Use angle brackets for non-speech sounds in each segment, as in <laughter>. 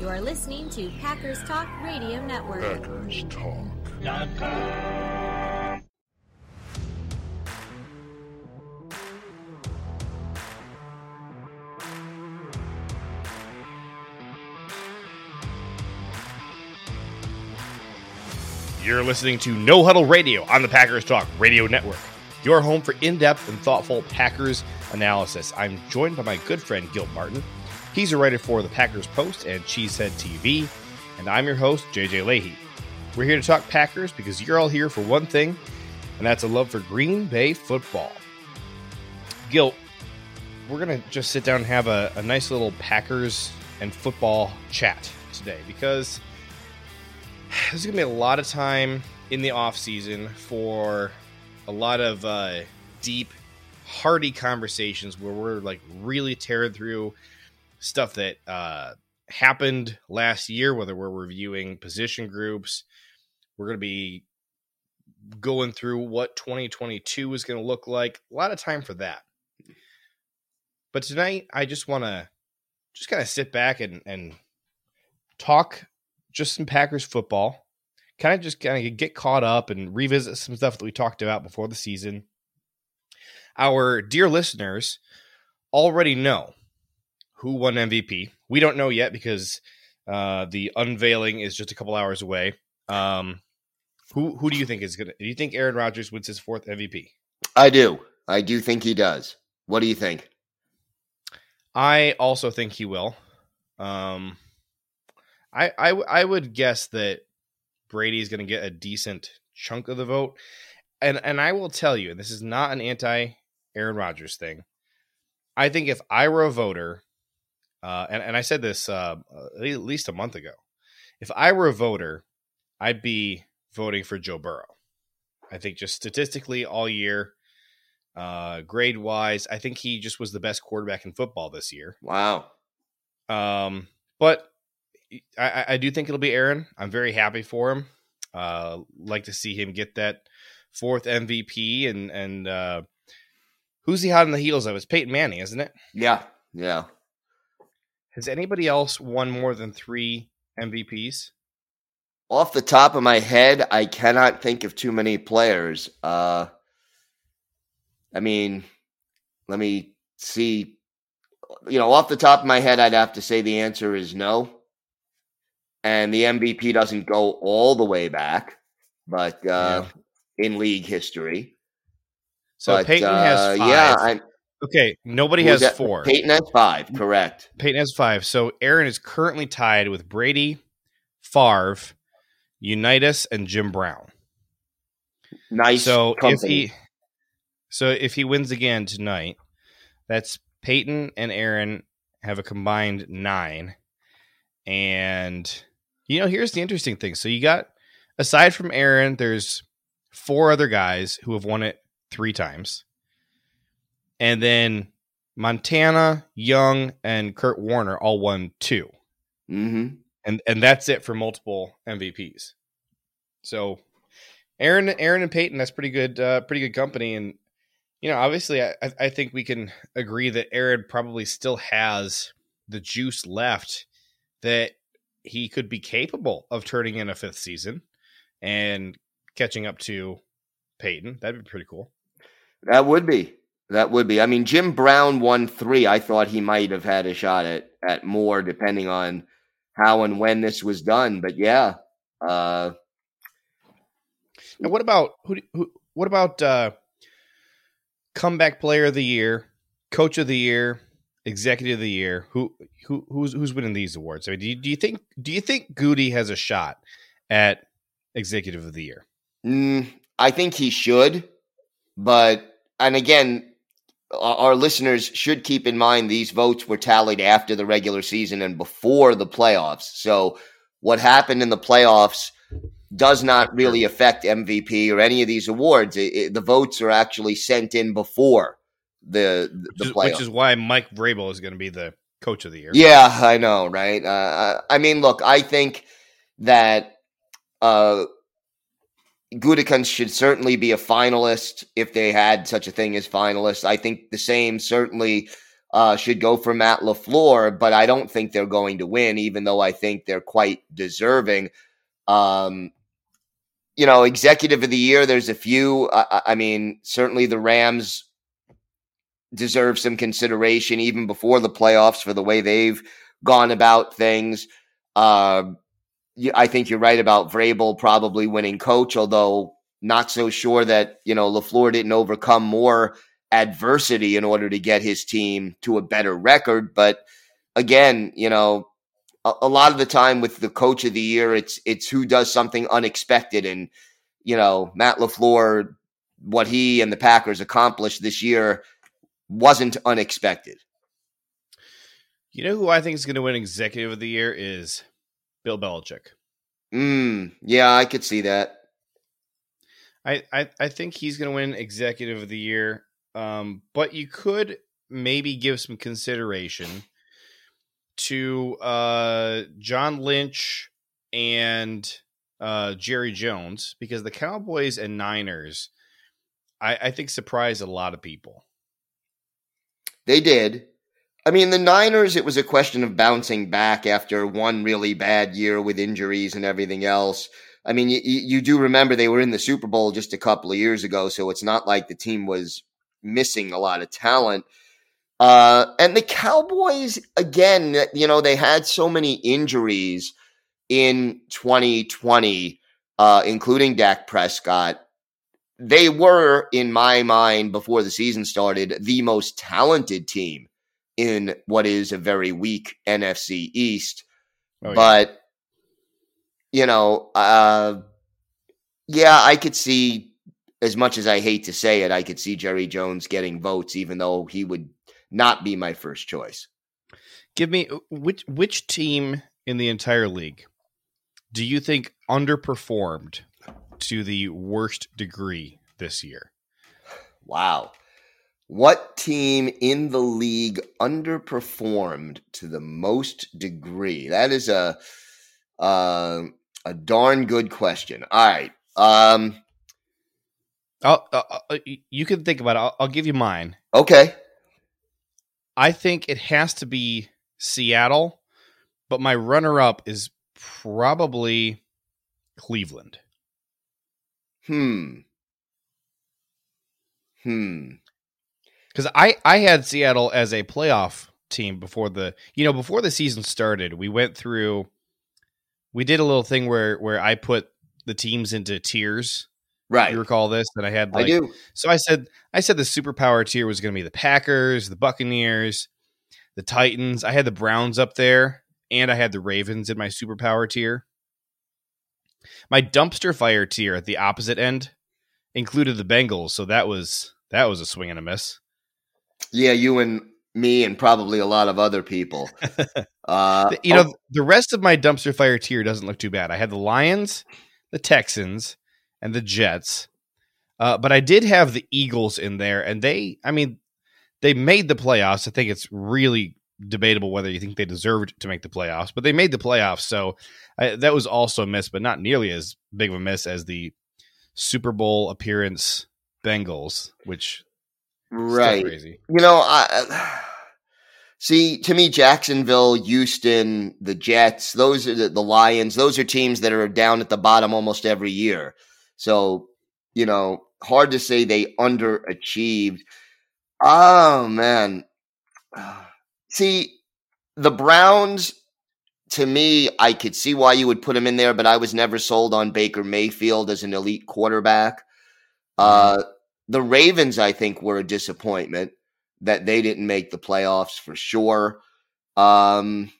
You are listening to Packers Talk Radio Network. Packers Talk. You're listening to No Huddle Radio on the Packers Talk Radio Network, your home for in depth and thoughtful Packers analysis. I'm joined by my good friend Gil Martin. He's a writer for the Packers Post and Cheesehead TV, and I'm your host, JJ Leahy. We're here to talk Packers because you're all here for one thing, and that's a love for Green Bay football. Gil, we're going to just sit down and have a, a nice little Packers and football chat today because there's gonna be a lot of time in the off season for a lot of uh, deep, hearty conversations where we're like really tearing through stuff that uh, happened last year. Whether we're reviewing position groups, we're gonna be going through what 2022 is gonna look like. A lot of time for that. But tonight, I just want to just kind of sit back and and talk just some Packers football. Kind of just kind of get caught up and revisit some stuff that we talked about before the season. Our dear listeners already know who won MVP. We don't know yet because uh, the unveiling is just a couple hours away. Um, who who do you think is gonna? Do you think Aaron Rodgers wins his fourth MVP? I do. I do think he does. What do you think? I also think he will. Um, I, I I would guess that Brady is going to get a decent chunk of the vote, and and I will tell you, and this is not an anti Aaron Rodgers thing. I think if I were a voter, uh, and and I said this uh, at least a month ago, if I were a voter, I'd be voting for Joe Burrow. I think just statistically all year, uh, grade wise, I think he just was the best quarterback in football this year. Wow. Um, but I, I do think it'll be Aaron. I'm very happy for him. Uh, like to see him get that fourth MVP and and uh, who's he hot on the heels of? It's Peyton Manning, isn't it? Yeah, yeah. Has anybody else won more than three MVPs? Off the top of my head, I cannot think of too many players. Uh, I mean, let me see. You know, off the top of my head, I'd have to say the answer is no and the MVP doesn't go all the way back, but uh, yeah. in league history. So but, Peyton uh, has five. Yeah, I'm, okay. Nobody has that? four. Peyton has five. Correct. Peyton has five. So Aaron is currently tied with Brady, Favre, Unitas, and Jim Brown. Nice. So company. if he, so if he wins again tonight, that's Peyton and Aaron have a combined nine, and you know, here's the interesting thing. So you got aside from Aaron, there's four other guys who have won it three times. And then Montana, Young, and Kurt Warner all won 2 mm-hmm. And and that's it for multiple MVPs. So Aaron, Aaron and Peyton, that's pretty good, uh, pretty good company. And you know, obviously, I, I think we can agree that Aaron probably still has the juice left that he could be capable of turning in a fifth season and catching up to Peyton. That'd be pretty cool. That would be. That would be. I mean, Jim Brown won three. I thought he might have had a shot at at more, depending on how and when this was done. But yeah. Uh, now, what about who? who what about uh, comeback player of the year, coach of the year, executive of the year. Who who who's who's winning these awards? I mean, do you, do you think do you think Gutey has a shot at executive of the year? Mm, I think he should, but and again, our listeners should keep in mind these votes were tallied after the regular season and before the playoffs. So what happened in the playoffs does not really affect MVP or any of these awards. It, it, the votes are actually sent in before the the which, is, which is why Mike Vrabel is going to be the coach of the year. Yeah, I know, right? Uh, I mean, look, I think that uh, Gutekunst should certainly be a finalist if they had such a thing as finalist. I think the same certainly uh, should go for Matt LaFleur, but I don't think they're going to win, even though I think they're quite deserving. Um, you know, executive of the year, there's a few. I, I mean, certainly the Rams deserve some consideration even before the playoffs for the way they've gone about things. Uh, I think you're right about Vrabel probably winning coach, although not so sure that, you know, LaFleur didn't overcome more adversity in order to get his team to a better record. But again, you know, a, a, lot of the time with the coach of the year, it's it's who does something unexpected. And, you know, Matt LaFleur, what he and the Packers accomplished this year wasn't unexpected. You know who I think is going to win executive of the year is Bill Belichick. Mm, yeah, I could see that. I, I, I think he's going to win executive of the year. Um, but you could maybe give some consideration to uh, John Lynch and uh, Jerry Jones because the Cowboys and Niners, I, I think, surprised a lot of people. They did. I mean, the Niners, it was a question of bouncing back after one really bad year with injuries and everything else. I mean, you, you do remember they were in the Super Bowl just a couple of years ago, so it's not like the team was missing a lot of talent. Uh, and the Cowboys, again, you know, they had so many injuries in 2020, uh, including Dak Prescott. They were, in my mind, before the season started, the most talented team in what is a very weak NFC East. Oh, yeah. But, you know, uh, yeah, I could see as much as I hate to say it, I could see Jerry Jones getting votes, even though he would not be my first choice. Give me which which team in the entire league do you think underperformed to the worst degree this year? Wow. What team in the league underperformed to the most degree? That is a uh, a darn good question. All right. Um, I'll, uh, uh, you can think about it. I'll, I'll give you mine. Okay. I think it has to be Seattle, but my runner up is probably Cleveland. Hmm. Hmm. Because I I had Seattle as a playoff team before the you know before the season started. We went through. We did a little thing where where I put the teams into tiers Right. You recall this? That I had like, I do. So I said I said the superpower tier was going to be the Packers, the Buccaneers, the Titans. I had the Browns up there, and I had the Ravens in my superpower tier. My dumpster fire tier at the opposite end included the Bengals, so that was that was a swing and a miss. Yeah, you and me and probably a lot of other people. <laughs> uh, you know, oh. the rest of my dumpster fire tier doesn't look too bad. I had the Lions, the Texans, and the Jets. Uh, but I did have the Eagles in there, and they, I mean, they made the playoffs. I think it's really debatable whether you think they deserved to make the playoffs, but they made the playoffs. So I, that was also a miss, but not nearly as big of a miss as the Super Bowl appearance Bengals, which right, crazy. You know, I. <sighs> See, to me, Jacksonville, Houston, the Jets, those are the, the Lions. Those are teams that are down at the bottom almost every year. So, you know, hard to say they underachieved. Oh, man. <sighs> See, the Browns, to me, I could see why you would put them in there, but I was never sold on Baker Mayfield as an elite quarterback. Uh, the Ravens, I think, were a disappointment that they didn't make the playoffs for sure. Um,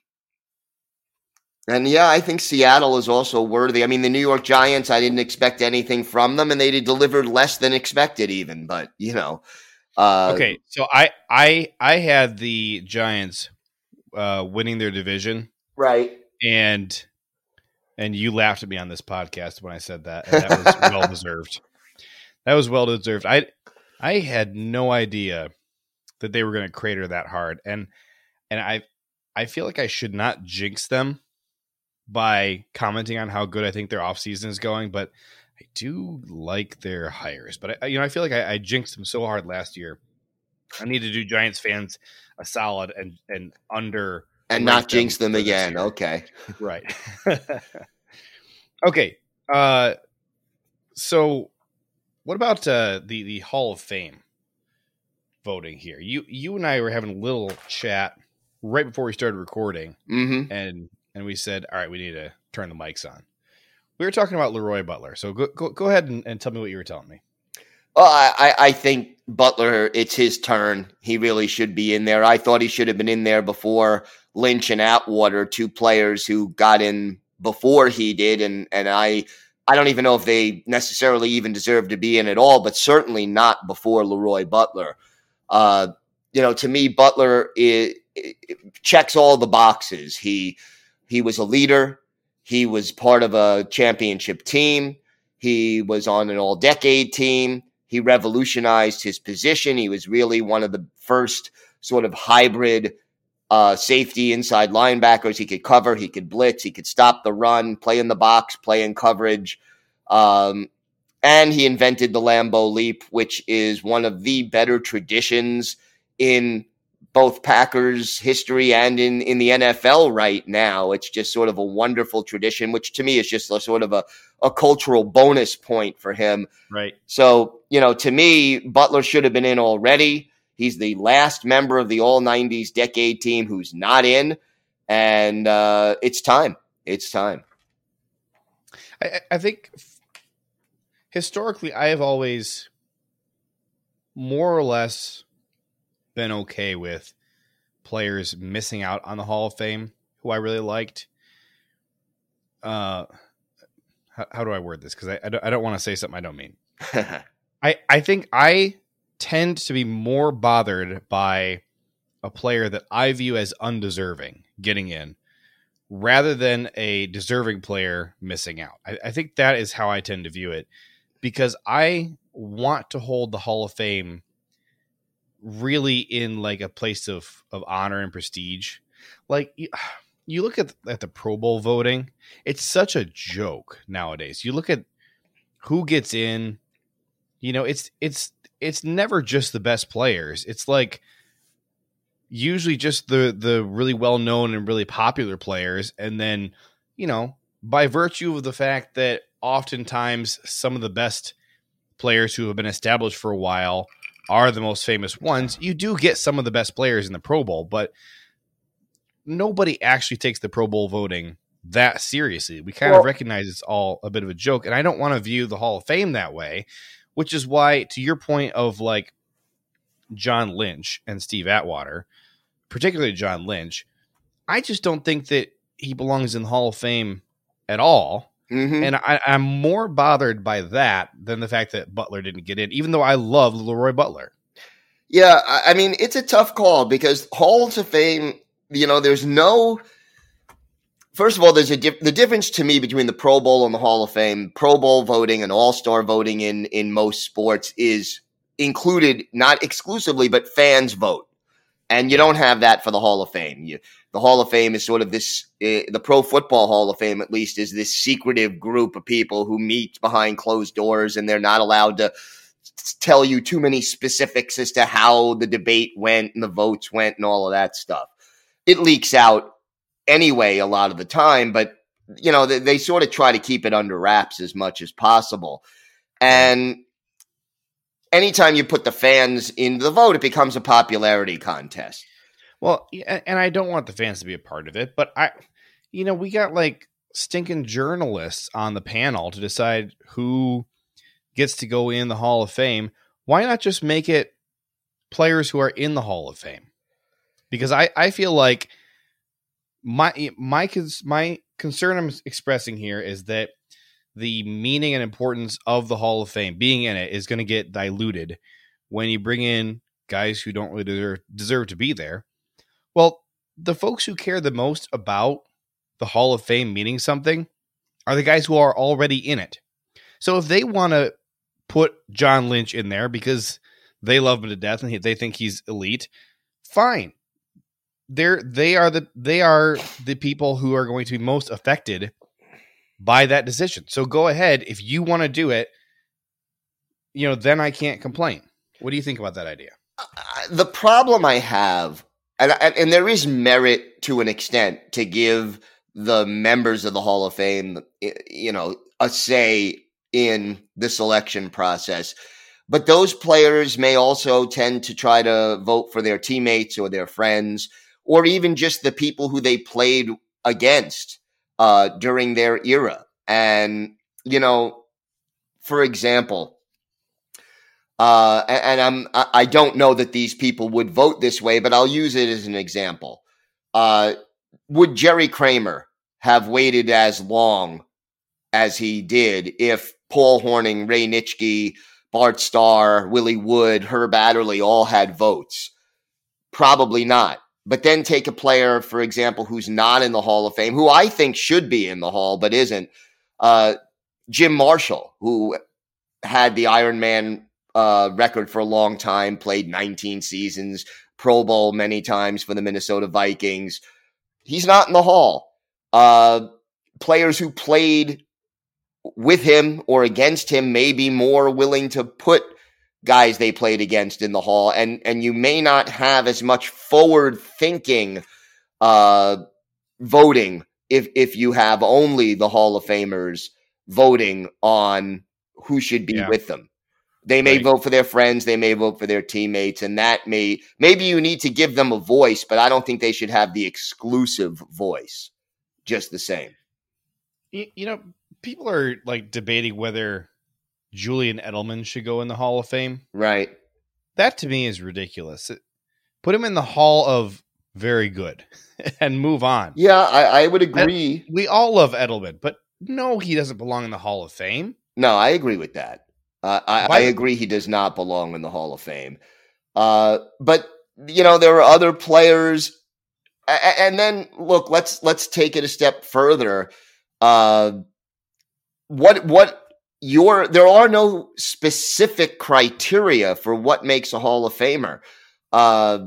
and yeah, I think Seattle is also worthy. I mean, the New York Giants, I didn't expect anything from them, and they delivered less than expected, even. But you know, uh, okay. So I I I had the Giants uh, winning their division, right? And and you laughed at me on this podcast when I said that, and that was <laughs> well deserved. That was well deserved. I I had no idea that they were going to crater that hard, and and I I feel like I should not jinx them by commenting on how good I think their offseason is going, but I do like their hires. But I, you know, I feel like I, I jinxed them so hard last year I need to do Giants fans a solid and and under and not jinx them, them again. Okay, right. <laughs> okay. Uh, so what about uh, the the Hall of Fame voting here? You you and I were having a little chat right before we started recording, mm-hmm. and and we said, all right, we need to turn the mics on. We were talking about Leroy Butler, so go go, go ahead and, and tell me what you were telling me. Well, I, I think Butler, it's his turn. He really should be in there. I thought he should have been in there before Lynch and Atwater, two players who got in before he did, and and I I don't even know if they necessarily even deserve to be in at all, but certainly not before Leroy Butler. Uh, you know, to me, Butler is, checks all the boxes. He he was a leader. He was part of a championship team. He was on an all decade team. He revolutionized his position. He was really one of the first sort of hybrid uh, safety inside linebackers. He could cover, he could blitz, he could stop the run, play in the box, play in coverage. Um, and he invented the Lambeau Leap, which is one of the better traditions in both Packers history and in, in the NFL right now. It's just sort of a wonderful tradition, which to me is just a sort of a, a cultural bonus point for him. Right. So, you know, to me, Butler should have been in already. He's the last member of the all 90s decade team who's not in. And uh, it's time. It's time. I, I think historically, I have always more or less been okay with players missing out on the Hall of Fame who I really liked. Uh, how, how do I word this? Because I, I don't, I don't want to say something I don't mean. <laughs> I, I think I tend to be more bothered by a player that I view as undeserving getting in rather than a deserving player missing out. I, I think that is how I tend to view it because I want to hold the Hall of Fame really in like a place of of honor and prestige. Like you, <sighs> you look at at the Pro Bowl voting, it's such a joke nowadays. You look at who gets in, you know, it's it's it's never just the best players. It's like usually just the the really well known and really popular players and then, you know, by virtue of the fact that oftentimes some of the best players who have been established for a while are the most famous ones, you do get some of the best players in the Pro Bowl, but nobody actually takes the Pro Bowl voting that seriously. We kind well, of recognize it's all a bit of a joke, and I don't want to view the Hall of Fame that way, which is why, to your point of like John Lynch and Steve Atwater, particularly John Lynch, I just don't think that he belongs in the Hall of Fame at all. Mm-hmm. And I, am more bothered by that than the fact that Butler didn't get in, even though I love Leroy Butler. Yeah, I mean, it's a tough call because Halls of Fame, you know, there's no. First of all, there's a dif- the difference to me between the Pro Bowl and the Hall of Fame. Pro Bowl voting and All Star voting in in most sports is included, not exclusively, but fans vote, and you don't have that for the Hall of Fame. You, the Hall of Fame is sort of this, uh, the Pro Football Hall of Fame, at least, is this secretive group of people who meet behind closed doors and they're not allowed to tell you too many specifics as to how the debate went and the votes went and all of that stuff. It leaks out anyway a lot of the time, but you know, they, they sort of try to keep it under wraps as much as possible. And anytime you put the fans into the vote, it becomes a popularity contest. Well, and I don't want the fans to be a part of it, but I, you know, we got like stinking journalists on the panel to decide who gets to go in the Hall of Fame. Why not just make it players who are in the Hall of Fame? Because I, I feel like my my my concern I'm expressing here is that the meaning and importance of the Hall of Fame being in it is going to get diluted when you bring in guys who don't really deserve, deserve to be there well, the folks who care the most about the Hall of Fame meaning something are the guys who are already in it. So if they want to put John Lynch in there because they love him to death and they think he's elite, fine. They're they are the they are the people who are going to be most affected by that decision. So go ahead if you want to do it. You know, then I can't complain. What do you think about that idea? Uh, uh, the problem I have, and, and, and there is merit to an extent to give the members of the Hall of Fame, you know, a say in the selection process. But those players may also tend to try to vote for their teammates or their friends, or even just the people who they played against uh, during their era. And, you know, for example, uh, and, I'm I don't know that these people would vote this way, but I'll use it as an example. Uh, would Jerry Kramer have waited as long as he did if Paul Hornung, Ray Nitschke, Bart Starr, Willie Wood, Herb Adderley all had votes? Probably not. But then take a player, for example, who's not in the Hall of Fame, who I think should be in the Hall but isn't. Uh, Jim Marshall, who had the Iron Man uh, record for a long time, played 19 seasons, Pro Bowl many times for the Minnesota Vikings. He's not in the Hall. Uh, players who played with him or against him may be more willing to put guys they played against in the Hall, and and you may not have as much forward thinking uh, voting if if you have only the Hall of Famers voting on who should be yeah. with them. They may right. vote for their friends, they may vote for their teammates, and that may maybe you need to give them a voice, but I don't think they should have the exclusive voice just the same. You, you know, people are like debating whether Julian Edelman should go in the Hall of Fame. Right. That to me is ridiculous. Put him in the Hall of very good <laughs> and move on. Yeah, I, I would agree. we all love Edelman, but no, he doesn't belong in the Hall of Fame. No, I agree with that. Uh, I, I, agree he does not belong in the Hall of Fame. Uh, but you know there are other players, and then look, let's let's take it a step further. Uh, what what your there are no specific criteria for what makes a Hall of Famer. Uh,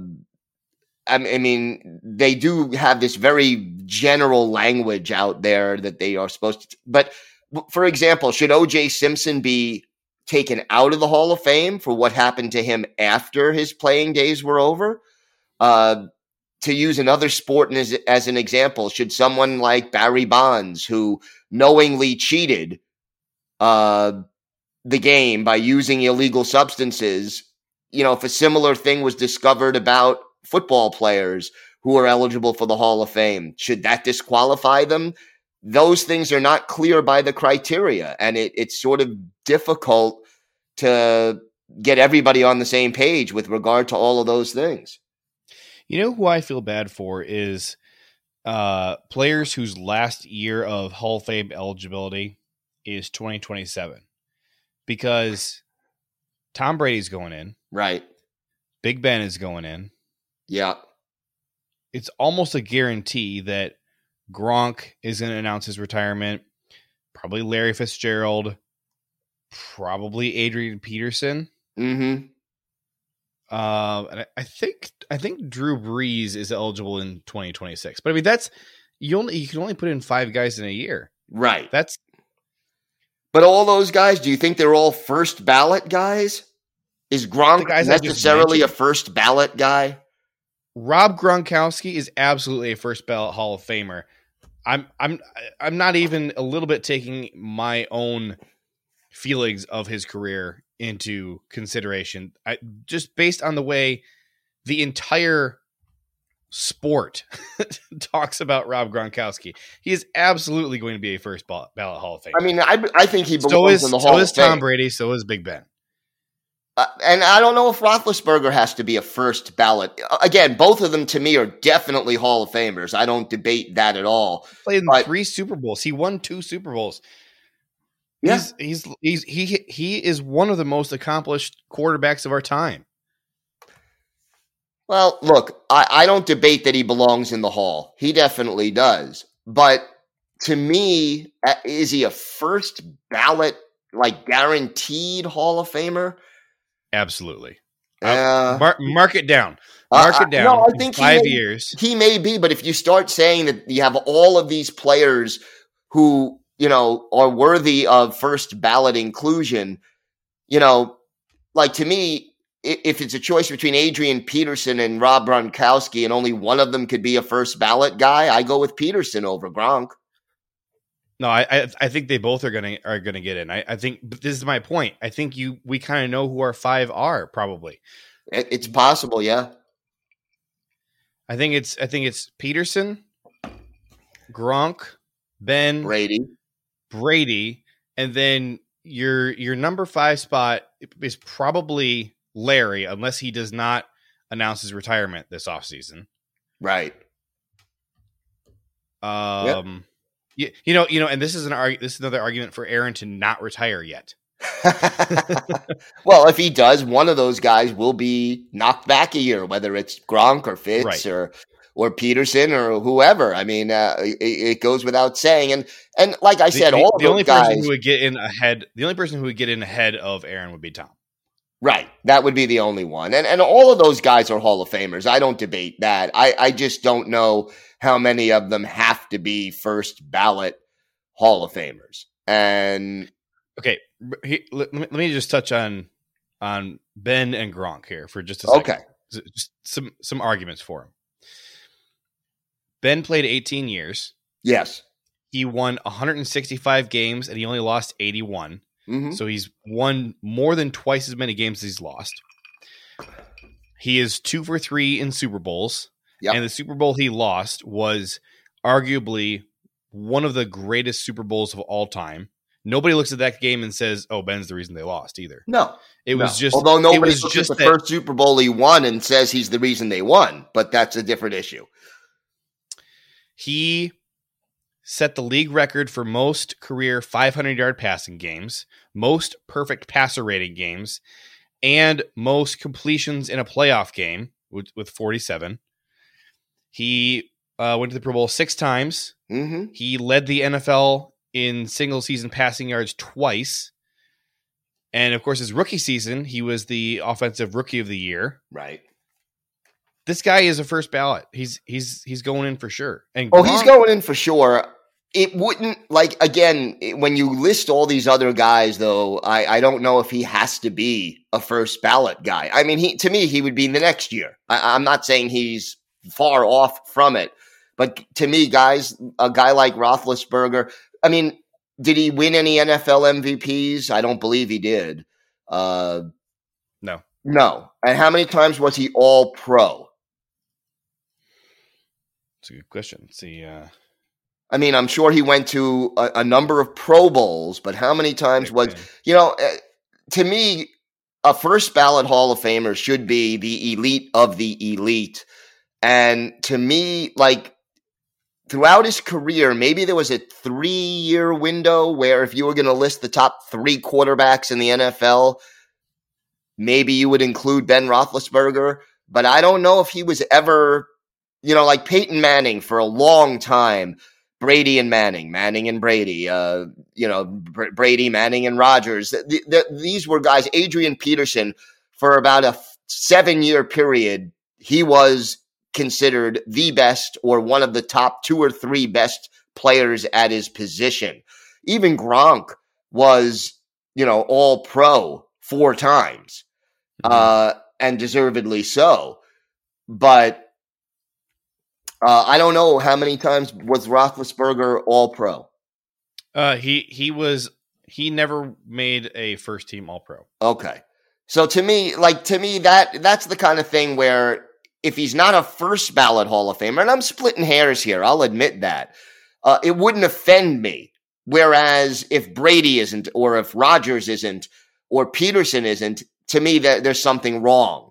I mean, they do have this very general language out there that they are supposed to. But for example, should O.J. Simpson be taken out of the Hall of Fame for what happened to him after his playing days were over? Uh, to use another sport as, as an example, should someone like Barry Bonds, who knowingly cheated uh, the game by using illegal substances, you know, if a similar thing was discovered about football players who are eligible for the Hall of Fame, should that disqualify them? Those things are not clear by the criteria, and it, it's sort of difficult to get everybody on the same page with regard to all of those things. You know who I feel bad for is uh, players whose last year of Hall of Fame eligibility is 2027 because Tom Brady's going in. Right. Big Ben is going in. Yeah. It's almost a guarantee that Gronk is going to announce his retirement. Probably Larry Fitzgerald. Probably Adrian Peterson. Mm-hmm. Uh, and I, I think I think Drew Brees is eligible in 2026. But I mean, that's you only you can only put in five guys in a year. Right. That's but all those guys, do you think they're all first ballot guys? Is Gronk necessarily a first ballot guy? Rob Gronkowski is absolutely a first ballot Hall of Famer. I'm I'm I'm not even a little bit taking my own feelings of his career into consideration. I, just based on the way the entire sport <laughs> talks about Rob Gronkowski. He is absolutely going to be a first ballot Hall of Fame. I mean, I, I think he belongs so is, in the Hall so is Tom Brady. So is Big Ben. Uh, and I don't know if Roethlisberger has to be a first ballot. Again, both of them to me are definitely Hall of Famers. I don't debate that at all. Played in but, three Super Bowls. He won two Super Bowls. Yeah. He's, he's he's he he is one of the most accomplished quarterbacks of our time. Well, look, I, I don't debate that he belongs in the hall. He definitely does. But to me, is he a first ballot, like guaranteed Hall of Famer? Absolutely. Uh, mark, mark, it down. Mark uh, it down. No, I think five may, years. He may be, but if you start saying that you have all of these players who you know are worthy of first ballot inclusion, you know, like to me, if it's a choice between Adrian Peterson and Rob Gronkowski, and only one of them could be a first ballot guy, I go with Peterson over Gronk. No, I, I, I think they both are gonna are gonna get in. I, I think this is my point. I think you we kind of know who our five are probably. It's possible, yeah. I think it's I think it's Peterson, Gronk, Ben, Brady, Brady, and then your your number five spot is probably Larry, unless he does not announce his retirement this offseason. Right. Um, yep. you, you know, you know, and this is an arg- this is another argument for Aaron to not retire yet. <laughs> <laughs> well, if he does, one of those guys will be knocked back a year, whether it's Gronk or Fitz right. or or Peterson or whoever. I mean, uh, it, it, goes without saying. And and like I said, the, all the only guys, person who would get in ahead, the only person who would get in ahead of Aaron would be Tom. Right, that would be the only one. And and all of those guys are Hall of Famers. I don't debate that. I I just don't know how many of them have to be first ballot Hall of Famers. And okay, he, let, let, me just touch on on Ben and Gronk here for just a second. Okay, just some some arguments for him. Ben played 18 years. Yes. He won 165 games and he only lost 81. Mm-hmm. So he's won more than twice as many games as he's lost. He is two for three in Super Bowls. Yep. And the Super Bowl he lost was arguably one of the greatest Super Bowls of all time. Nobody looks at that game and says, "Oh, Ben's the reason they lost." Either. No, it no. was just. Although nobody looks at the that, first Super Bowl he won and says he's the reason they won, but that's a different issue. He set the league record for most career 500 yard passing games, most perfect passer rating games, and most completions in a playoff game with, with 47. He uh, went to the Pro Bowl six times. Mm-hmm. He led the NFL in single season passing yards twice. And of course, his rookie season, he was the offensive rookie of the year. Right this guy is a first ballot. He's he's he's going in for sure. And oh, he's going in for sure. It wouldn't like again when you list all these other guys though. I I don't know if he has to be a first ballot guy. I mean, he to me he would be the next year. I, I'm not saying he's far off from it, but to me, guys, a guy like Roethlisberger. I mean, did he win any NFL MVPs? I don't believe he did. Uh, no, no. And how many times was he All Pro? It's a good question. see. Uh... I mean, I'm sure he went to a, a number of Pro Bowls, but how many times was you know? Uh, to me, a first ballot Hall of Famer should be the elite of the elite, and to me, like throughout his career, maybe there was a three year window where if you were going to list the top three quarterbacks in the NFL, maybe you would include Ben Roethlisberger. But I don't know if he was ever you know, like Peyton Manning for a long time, Brady and Manning, Manning and Brady, uh, you know, Br- Brady, Manning and Rodgers. The, the, these were guys, Adrian Peterson, for about a seven year period, he was considered the best or one of the top two or three best players at his position. Even Gronk was, you know, all pro four times, mm-hmm. uh, and deservedly so. But uh, I don't know how many times was Roethlisberger All Pro. Uh, he he was he never made a first team All Pro. Okay, so to me, like to me, that that's the kind of thing where if he's not a first ballot Hall of Famer, and I'm splitting hairs here, I'll admit that uh, it wouldn't offend me. Whereas if Brady isn't, or if Rodgers isn't, or Peterson isn't, to me that there's something wrong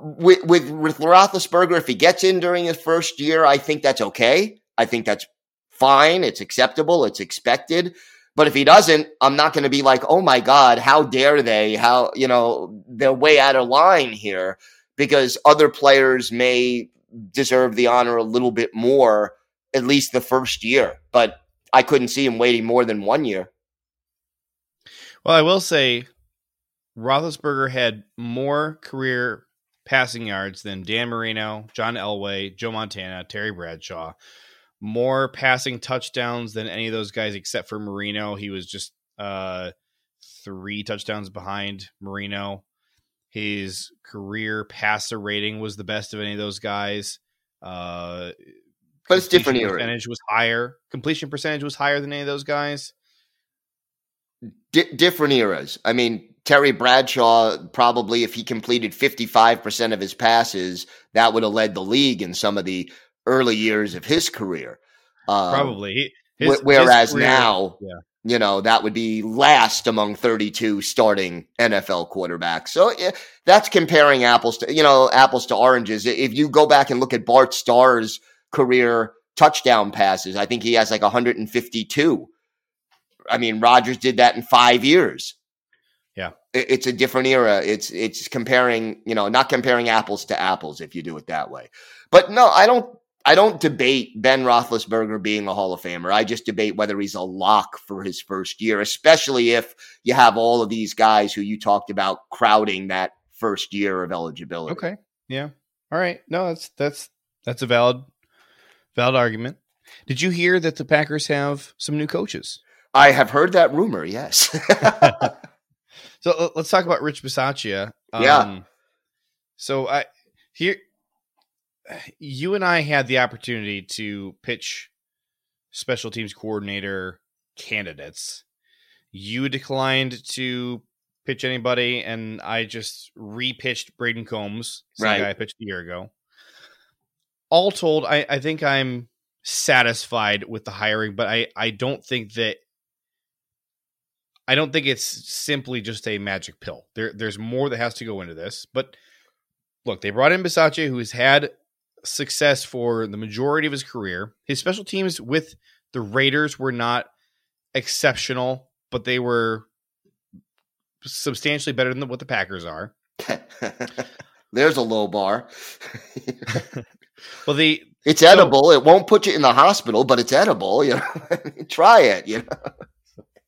with, with with Roethlisberger, if he gets in during his first year, I think that's okay. I think that's fine. It's acceptable. It's expected. But if he doesn't, I'm not going to be like, oh my God, how dare they? How, you know, they're way out of line here because other players may deserve the honor a little bit more, at least the first year. But I couldn't see him waiting more than one year. Well, I will say Roethlisberger had more career passing yards than Dan Marino, John Elway, Joe Montana, Terry Bradshaw. More passing touchdowns than any of those guys except for Marino. He was just uh, three touchdowns behind Marino. His career passer rating was the best of any of those guys. Uh, but it's different era. Percentage was higher. Completion percentage was higher than any of those guys. D- different eras. I mean, Terry Bradshaw probably, if he completed 55% of his passes, that would have led the league in some of the early years of his career. Um, probably. His, whereas his career, now, yeah. you know, that would be last among 32 starting NFL quarterbacks. So yeah, that's comparing apples to, you know, apples to oranges. If you go back and look at Bart Starr's career touchdown passes, I think he has like 152. I mean, Rodgers did that in five years. Yeah. It's a different era. It's it's comparing, you know, not comparing apples to apples if you do it that way. But no, I don't I don't debate Ben Roethlisberger being a Hall of Famer. I just debate whether he's a lock for his first year, especially if you have all of these guys who you talked about crowding that first year of eligibility. Okay. Yeah. All right. No, that's that's that's a valid valid argument. Did you hear that the Packers have some new coaches? I have heard that rumor. Yes. <laughs> <laughs> So let's talk about Rich Bisaccia. Um, yeah. So I here, you and I had the opportunity to pitch special teams coordinator candidates. You declined to pitch anybody, and I just repitched Brayden Coombs, same right. guy I pitched a year ago. All told, I, I think I'm satisfied with the hiring, but I, I don't think that I don't think it's simply just a magic pill. There, there's more that has to go into this. But look, they brought in Bisaccia, who has had success for the majority of his career. His special teams with the Raiders were not exceptional, but they were substantially better than what the Packers are. <laughs> There's a low bar. <laughs> well, the it's edible. So, it won't put you in the hospital, but it's edible. You know, <laughs> try it. You know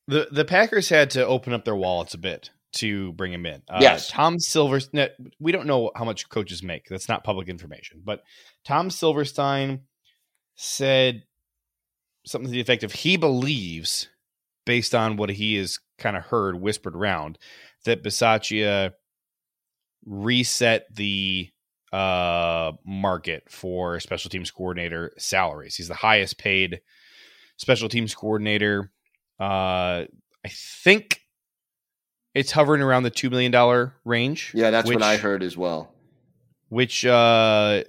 the the Packers had to open up their wallets a bit to bring him in. Uh, yes, Tom Silverstein. We don't know how much coaches make. That's not public information. But Tom Silverstein said something to the effect of he believes, based on what he has kind of heard whispered around, that Bisaccia reset the uh, market for special teams coordinator salaries. He's the highest paid special teams coordinator uh, I think it's hovering around the two million dollar range. Yeah, that's which, what I heard as well. Which, uh,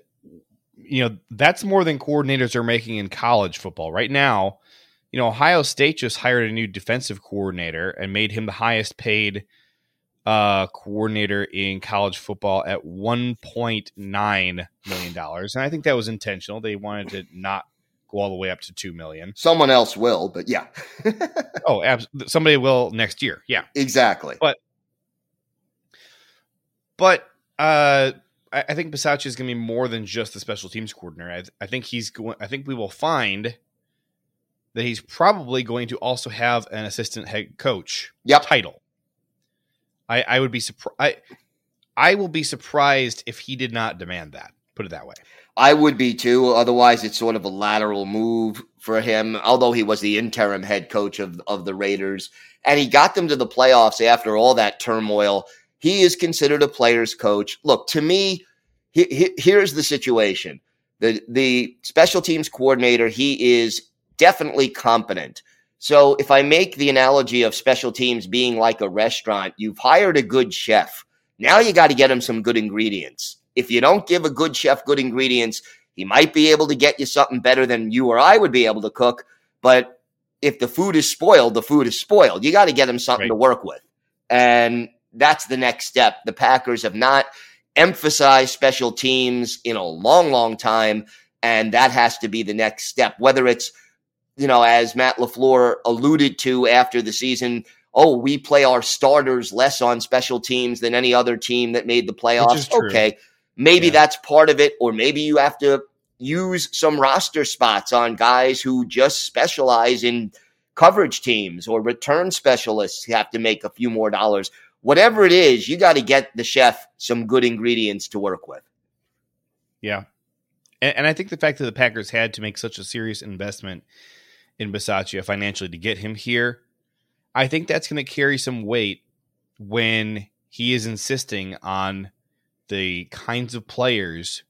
you know, that's more than coordinators are making in college football right now. You know, Ohio State just hired a new defensive coordinator and made him the highest paid uh, coordinator in college football at one point nine million dollars, and I think that was intentional. They wanted to not go all the way up to two million. Someone else will, but yeah. <laughs> oh, abs- somebody will next year. Yeah, exactly. But but uh, I, I think Bisaccia is going to be more than just the special teams coordinator. I, th- I think he's going. I think we will find that he's probably going to also have an assistant head coach yep. title. I, I would be surprised. I, I will be surprised if he did not demand that. Put it that way. I would be too. Otherwise, it's sort of a lateral move for him. Although he was the interim head coach of of the Raiders, and he got them to the playoffs after all that turmoil. He is considered a player's coach. Look, to me, he, he, here's the situation: the the special teams coordinator. He is definitely competent. So, if I make the analogy of special teams being like a restaurant, you've hired a good chef. Now you got to get him some good ingredients if you don't give a good chef good ingredients, he might be able to get you something better than you or I would be able to cook. But if the food is spoiled, the food is spoiled. You got to get him something right. to work with. And that's the next step. The Packers have not emphasized special teams in a long, long time. And that has to be the next step, whether it's, you know, as Matt LaFleur alluded to after the season, oh, we play our starters less on special teams than any other team that made the playoffs. Okay. Maybe yeah. that's part of it, or maybe you have to use some roster spots on guys who just specialize in coverage teams or return specialists who have to make a few more dollars. Whatever it is, you got to get the chef some good ingredients to work with. Yeah. And, and, I think the fact that the Packers had to make such a serious investment in Bisaccia financially to get him here, I think that's going to carry some weight when he is insisting on the kinds of players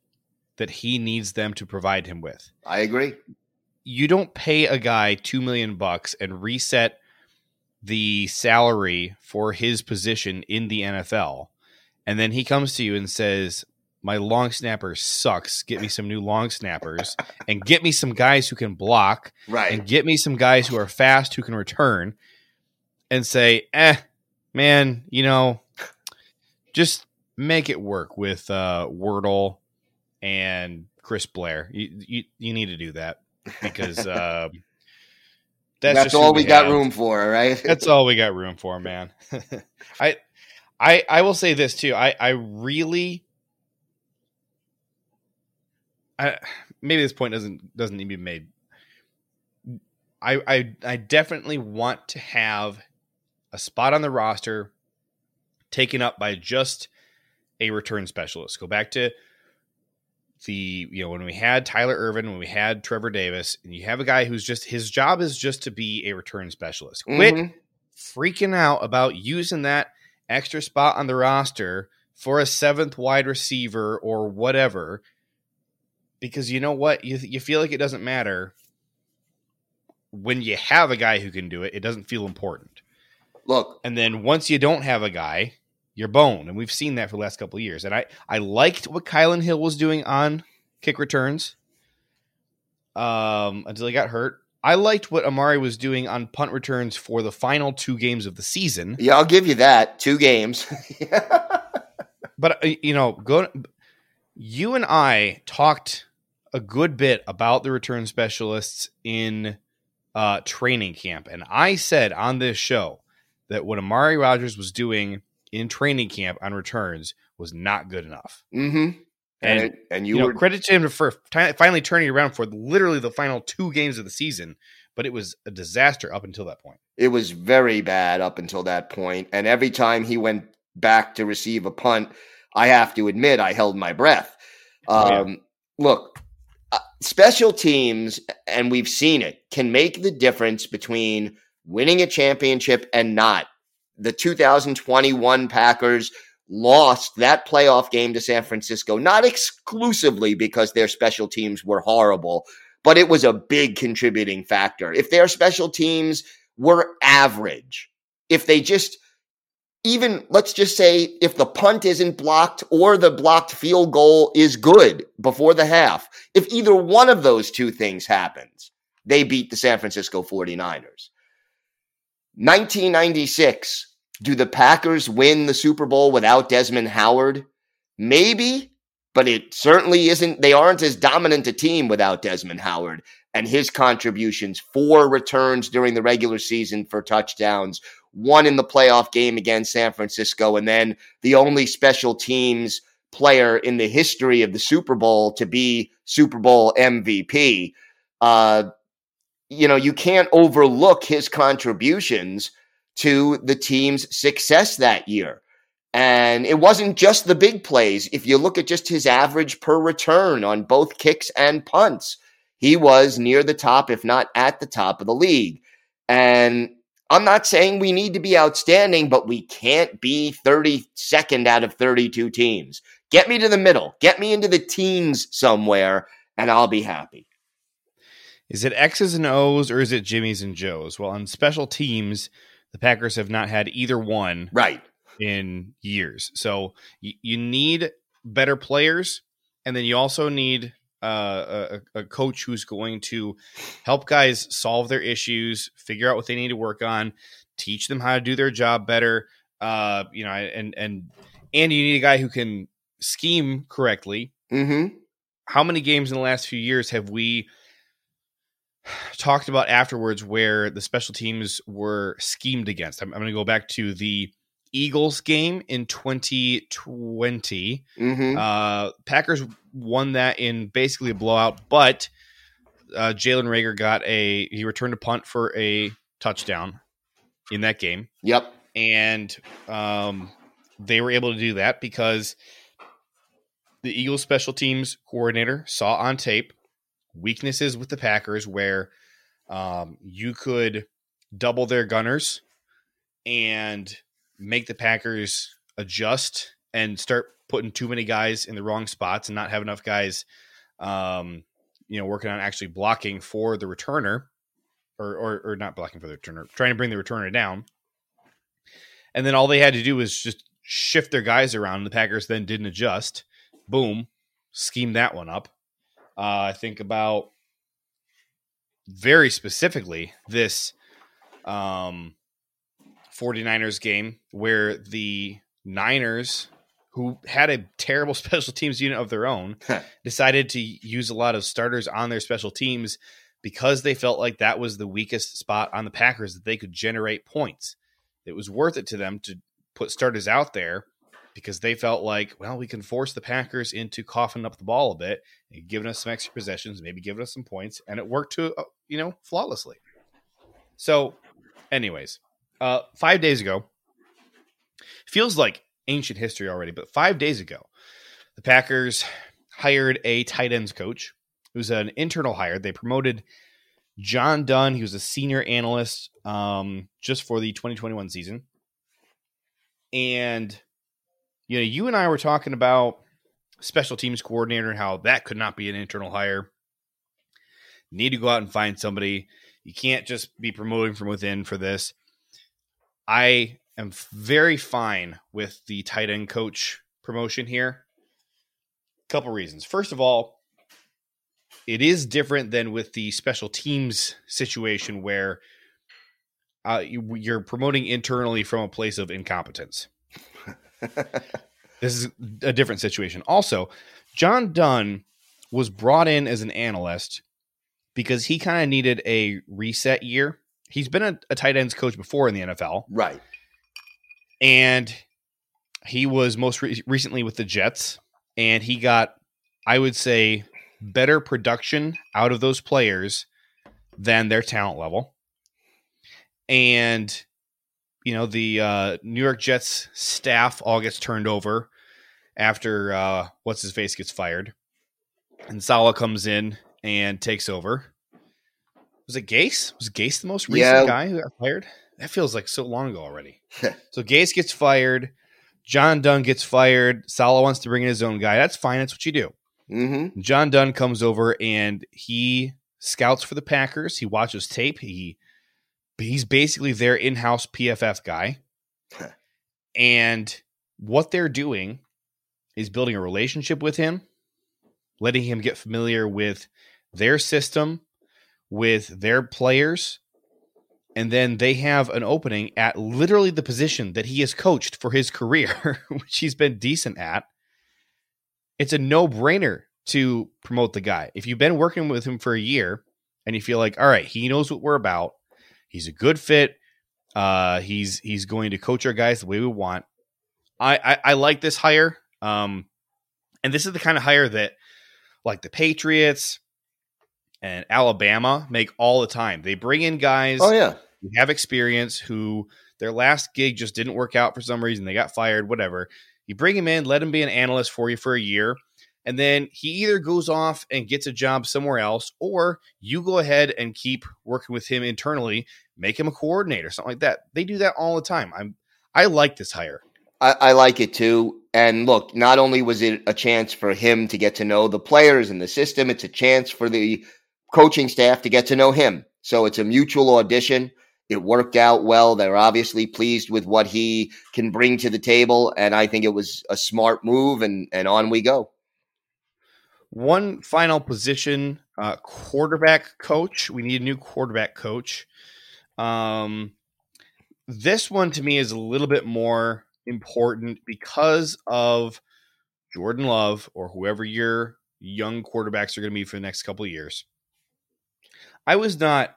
that he needs them to provide him with. I agree. You don't pay a guy 2 million bucks and reset the salary for his position in the NFL and then he comes to you and says, "My long snapper sucks. Get me some new long snappers, and get me some guys who can block, Right. and get me some guys who are fast who can return." And say, "Eh, man, you know, just make it work with uh, Wordle and Chris Blair. You, you you need to do that because <laughs> um, that's, That's, all we got room for, right? <laughs> That's all we got room for, man. <laughs> I I I will say this too. I I really I maybe this point doesn't doesn't need to be made. I I I definitely want to have a spot on the roster taken up by just a return specialist. Go back to the you know when we had Tyler Ervin, when we had Trevor Davis, and you have a guy who's just his job is just to be a return specialist. Quit Mhm. freaking out about using that extra spot on the roster for a seventh wide receiver or whatever because you know what you, you feel like it doesn't matter when you have a guy who can do it it doesn't feel important Look, and then once you don't have a guy you're boned and we've seen that for the last couple of years and i i liked what Kylin Hill was doing on kick returns um until he got hurt i liked what amari was doing on punt returns for the final two games of the season yeah, I'll give you that. Two games. <laughs> but uh, you know go you and i talked a good bit about the return specialists in uh, training camp and i said on this show that what amari Rodgers was doing in training camp on returns was not good enough hmm And, And, and you, you, know were credit to him for ti- finally turning around for literally the final two games of the season but it was a disaster up until that point it was very bad up until that point, and every time he went back to receive a punt, I have to admit I held my breath. Oh, yeah. Um, Look, uh, special teams, and we've seen it, can make the difference between winning a championship and not. The 2021 Packers lost that playoff game to San Francisco, not exclusively because their special teams were horrible, but it was a big contributing factor. If their special teams were average, if they just even let's just say if the punt isn't blocked or the blocked field goal is good before the half, if either one of those two things happens, they beat the San Francisco 49ers. 1996, do the Packers win the Super Bowl without Desmond Howard? Maybe, but it certainly isn't. They aren't as dominant a team without Desmond Howard and his contributions. Four returns during the regular season for touchdowns, one in the playoff game against San Francisco, and then the only special teams player in the history of the Super Bowl to be Super Bowl MVP. Uh, you know, you can't overlook his contributions to the team's success that year. And it wasn't just the big plays. If you look at just his average per return on both kicks and punts, he was near the top, if not at the top of the league. And I'm not saying we need to be outstanding, but we can't be 32nd out of 32 teams. Get me to the middle, get me into the teens somewhere, and I'll be happy. Is it X's and O's or is it Jimmy's and Joe's? Well, on special teams, the Packers have not had either one Right. in years. So you, you need better players, and then you also need uh, a, a coach who's going to help guys solve their issues, figure out what they need to work on, teach them how to do their job better. Uh, you know, and and and you need a guy who can scheme correctly. Mm-hmm. How many games in the last few years have we talked about afterwards where the special teams were schemed against? I'm, I'm going to go back to the Eagles game in 2020. Mm-hmm. Uh, Packers won that in basically a blowout, but uh, Jalen Reagor got a he returned a punt for a touchdown in that game, yep. and um, they were able to do that because the Eagles special teams coordinator saw on tape weaknesses with the Packers where um, you could double their gunners and make the Packers adjust and start putting too many guys in the wrong spots and not have enough guys, um, you know, working on actually blocking for the returner, or, or or not blocking for the returner, trying to bring the returner down. And then all they had to do was just shift their guys around. The Packers then didn't adjust. Boom, scheme that one up. Uh, I think about very specifically this um, 49ers game where the Niners, who had a terrible <laughs> special teams unit of their own, <laughs> decided to use a lot of starters on their special teams because they felt like that was the weakest spot on the Packers that they could generate points. It was worth it to them to put starters out there because they felt like, well, we can force the Packers into coughing up the ball a bit and giving us some extra possessions, maybe giving us some points, and it worked to uh, you know flawlessly. So, anyways, uh, five days ago, feels like ancient history already, but five days ago, the Packers hired a tight ends coach. Was an internal hire. They promoted John Dunn. He was a senior analyst um, just for the 2021 season. And you know, you and I were talking about special teams coordinator and how that could not be an internal hire. need to go out and find somebody. You can't just be promoting from within for this. I am very fine with the tight end coach promotion here. Couple reasons. First of all, it is different than with the special teams situation where uh, you, are promoting internally from a place of incompetence. <laughs> <laughs> this is a different situation. Also, John Dunn was brought in as an analyst because he kind of needed a reset year. He's been a, a, tight ends coach before in the NFL. Right. And he was most re- recently with the Jets, and he got, I would say, better production out of those players than their talent level. And you know the uh, New York Jets staff all gets turned over after uh, what's his face gets fired, and Saleh comes in and takes over. Was it Gase? Was Gase the most recent yeah. guy who got fired? That feels like so long ago already. <laughs> so Gase gets fired. John Dunn gets fired. Saleh wants to bring in his own guy. That's fine. That's what you do. Mm-hmm. John Dunn comes over and he scouts for the Packers. He watches tape. He he's basically their in-house PFF guy. and what they're doing is building a relationship with him, letting him get familiar with their system, with their players, and then they have an opening at literally the position that he has coached for his career, <laughs> which he's been decent at. It's a no-brainer to promote the guy. If you've been working with him for a year and you feel like, all right, he knows what we're about, He's a good fit. Uh, he's he's going to coach our guys the way we want. I, I, I like this hire. Um, and this is the kind of hire that like the Patriots and Alabama make all the time. They bring in guys oh, yeah. who have experience who their last gig just didn't work out for some reason. They got fired, whatever. You bring him in, let him be an analyst for you for a year, and then he either goes off and gets a job somewhere else, or you go ahead and keep working with him internally, make him a coordinator, something like that. They do that all the time. I'm I like this hire. I, I like it too. And look, not only was it a chance for him to get to know the players and the system, it's a chance for the coaching staff to get to know him. So it's a mutual audition. It worked out well. They're obviously pleased with what he can bring to the table. And I think it was a smart move and, and on we go. One final position, uh, quarterback coach. We need a new quarterback coach. Um, this one to me is a little bit more important because of Jordan Love or whoever your young quarterbacks are going to be for the next couple of years. I was not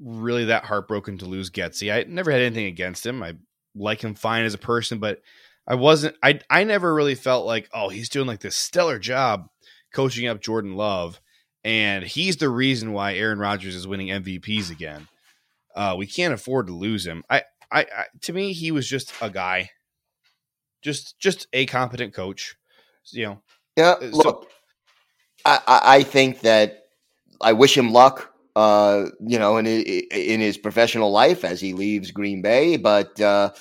really that heartbroken to lose Getsy. I never had anything against him. I like him fine as a person, but I wasn't I I never really felt like, oh, he's doing like this stellar job coaching up Jordan Love, and he's the reason why Aaron Rodgers is winning MVPs again. Uh, we can't afford to lose him. I, I, I, to me, he was just a guy, just just a competent coach. You know. Yeah. Uh, so, look, I, I think that I wish him luck. Uh, you know, in in his professional life as he leaves Green Bay, but uh,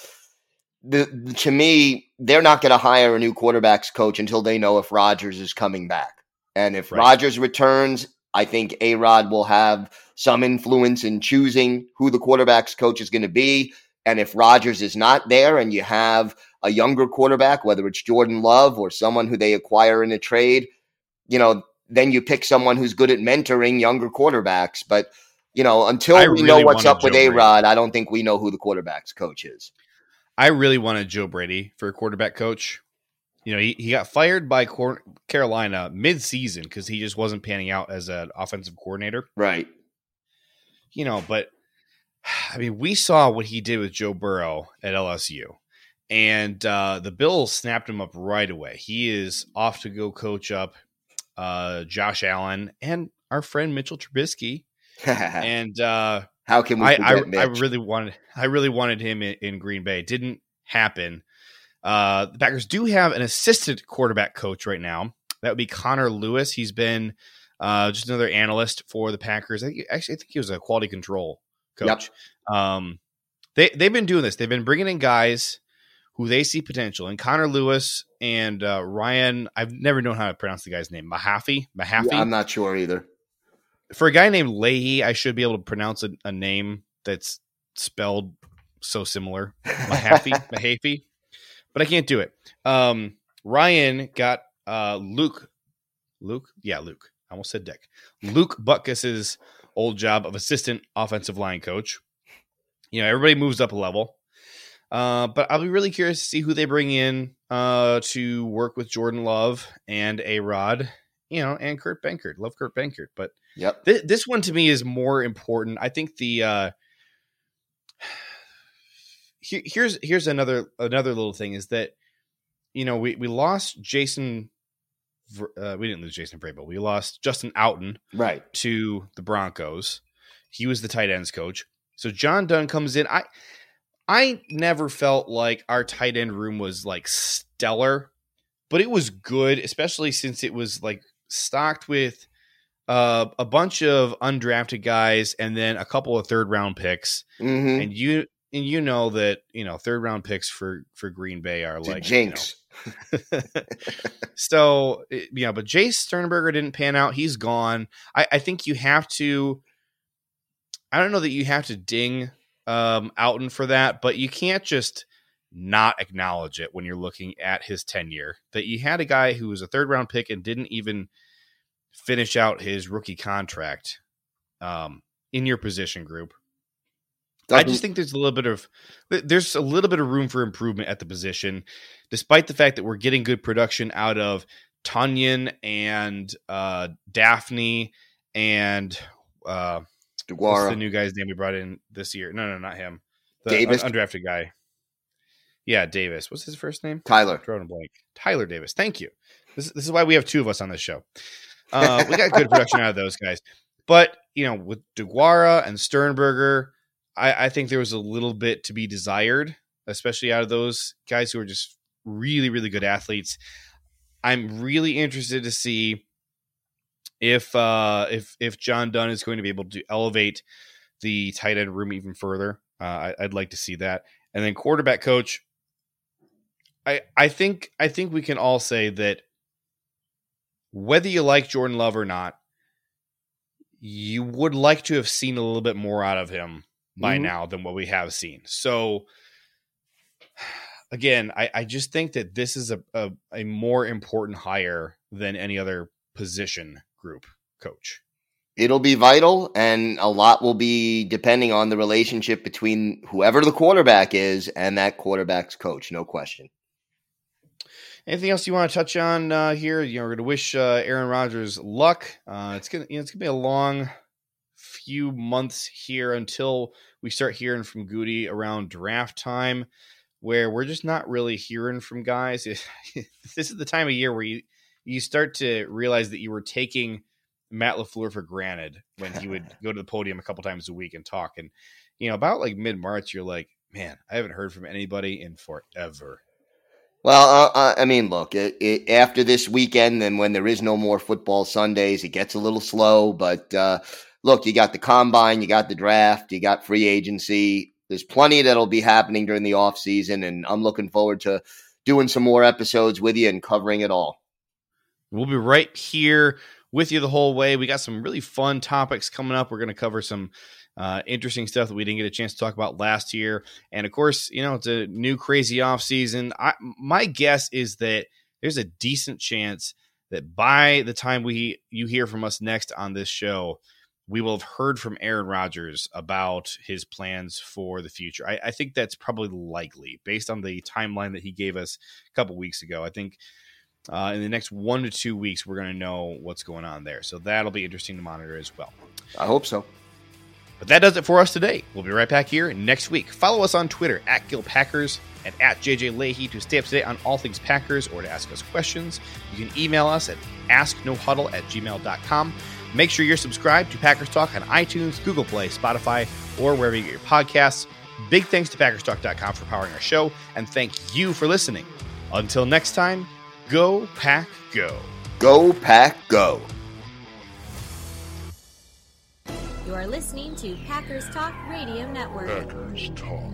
the, to me, they're not going to hire a new quarterbacks coach until they know if Rodgers is coming back. And if right. Rodgers returns, I think A Rod will have some influence in choosing who the quarterbacks coach is going to be. And if Rodgers is not there and you have a younger quarterback, whether it's Jordan Love or someone who they acquire in a trade, you know, then you pick someone who's good at mentoring younger quarterbacks. But, you know, until I we really know what's up with A Rod, I don't think we know who the quarterbacks coach is. I really wanted Joe Brady for a quarterback coach. You know, he, he got fired by Carolina mid-season because he just wasn't panning out as an offensive coordinator. Right. You know, but <sighs> I mean, we saw what he did with Joe Burrow at LSU, and uh, the Bills snapped him up right away. He is off to go coach up uh, Josh Allen and our friend Mitchell Trubisky. <laughs> and uh, how can we? I, I, I, really wanted I really wanted him in, in Green Bay. It didn't happen. Uh, the Packers do have an assistant quarterback coach right now. That would be Connor Lewis. He's been uh, just another analyst for the Packers. I think, actually, I think he was a quality control coach. Yep. Um, they they've been doing this. They've been bringing in guys who they see potential. And Connor Lewis and uh, Ryan, I've never known how to pronounce the guy's name. Mahaffey. Mahaffey. Yeah, I'm not sure either. For a guy named Leahy, I should be able to pronounce a, a name that's spelled so similar. <laughs> Mahaffey. Mahaffey. But I can't do it. Um, Ryan got uh, Luke. Luke? Yeah, Luke. I almost said Dick. Luke Butkus's old job of assistant offensive line coach. You know, everybody moves up a level. Uh, but I'll be really curious to see who they bring in uh, to work with Jordan Love and A Rod, you know, and Kurt Benkert. Love Kurt Benkert, but yep. Th- this one to me is more important. I think the uh, here's here's another another little thing is that you know we we lost Jason. Uh, we didn't lose Jason Vrabel. We lost Justin Outten right to the Broncos. He was the tight ends coach. So John Dunn comes in. I I never felt like our tight end room was like stellar, but it was good, especially since it was like stocked with uh, a bunch of undrafted guys and then a couple of third round picks. Mm-hmm. And you and you know that you know third round picks for for Green Bay are like jinx. You know. <laughs> so yeah, but Jace Sternberger didn't pan out. He's gone. I, I think you have to. I don't know that you have to ding um, Outten for that, but you can't just not acknowledge it when you're looking at his tenure. That you had a guy who was a third round pick and didn't even finish out his rookie contract um, in your position group. I just think there's a little bit of there's a little bit of room for improvement at the position, despite the fact that we're getting good production out of Tonyan and uh, Dafney and uh, the new guy's name we brought in this year? No, no, not him. The Davis, un- undrafted guy. Yeah, Davis. What's his first name? Tyler. Drawing a blank. Tyler Davis. Thank you. This, this is why we have two of us on this show. Uh, we got good production out of those guys, but you know, with Deguara and Sternberger, I, I think there was a little bit to be desired, especially out of those guys who are just really, really good athletes. I'm really interested to see if uh, if if John Dunn is going to be able to elevate the tight end room even further. Uh, I, would like to see that. And then quarterback coach, I I think I think we can all say that whether you like Jordan Love or not, you would like to have seen a little bit more out of him by mm-hmm. now than what we have seen. So <sighs> again, I, I just think that this is a, a, a more important hire than any other position group coach? It'll be vital, and a lot will be depending on the relationship between whoever the quarterback is and that quarterback's coach. No question. Anything else you want to touch on uh, here? You know, we're going to wish uh, Aaron Rodgers luck. Uh, it's gonna, you know, it's gonna be a long few months here until we start hearing from Gutey around draft time, where we're just not really hearing from guys. <laughs> this is the time of year where you you start to realize that you were taking Matt LaFleur for granted when he would <laughs> go to the podium a couple times a week and talk. And, you know, about like mid March, you're like, man, I haven't heard from anybody in forever. Well, uh, uh, I mean, look, it, it, after this weekend and when there is no more football Sundays, it gets a little slow. But uh, look, you got the combine, you got the draft, you got free agency. there's plenty that'll be happening during the off season, and I'm looking forward to doing some more episodes with you and covering it all. We'll be right here with you the whole way. We got some really fun topics coming up. We're going to cover some uh, interesting stuff that we didn't get a chance to talk about last year, and of course, you know it's a new crazy off season. My guess is that there's a decent chance that by the time we you hear from us next on this show, we will have heard from Aaron Rodgers about his plans for the future. I, I think that's probably likely based on the timeline that he gave us a couple weeks ago. I think uh, in the next one to two weeks, we're going to know what's going on there. So that'll be interesting to monitor as well. I hope so. But that does it for us today. We'll be right back here next week. Follow us on Twitter at Gil Packers and at JJ Leahy to stay up to date on all things Packers or to ask us questions. You can email us at asknohuddle at gmail.com. Make sure you're subscribed to Packers Talk on iTunes, Google Play, Spotify, or wherever you get your podcasts. Big thanks to PackersTalk.com for powering our show, and thank you for listening. Until next time, go Pack Go. Go Pack Go. You are listening to Packers Talk Radio Network. Packers Talk.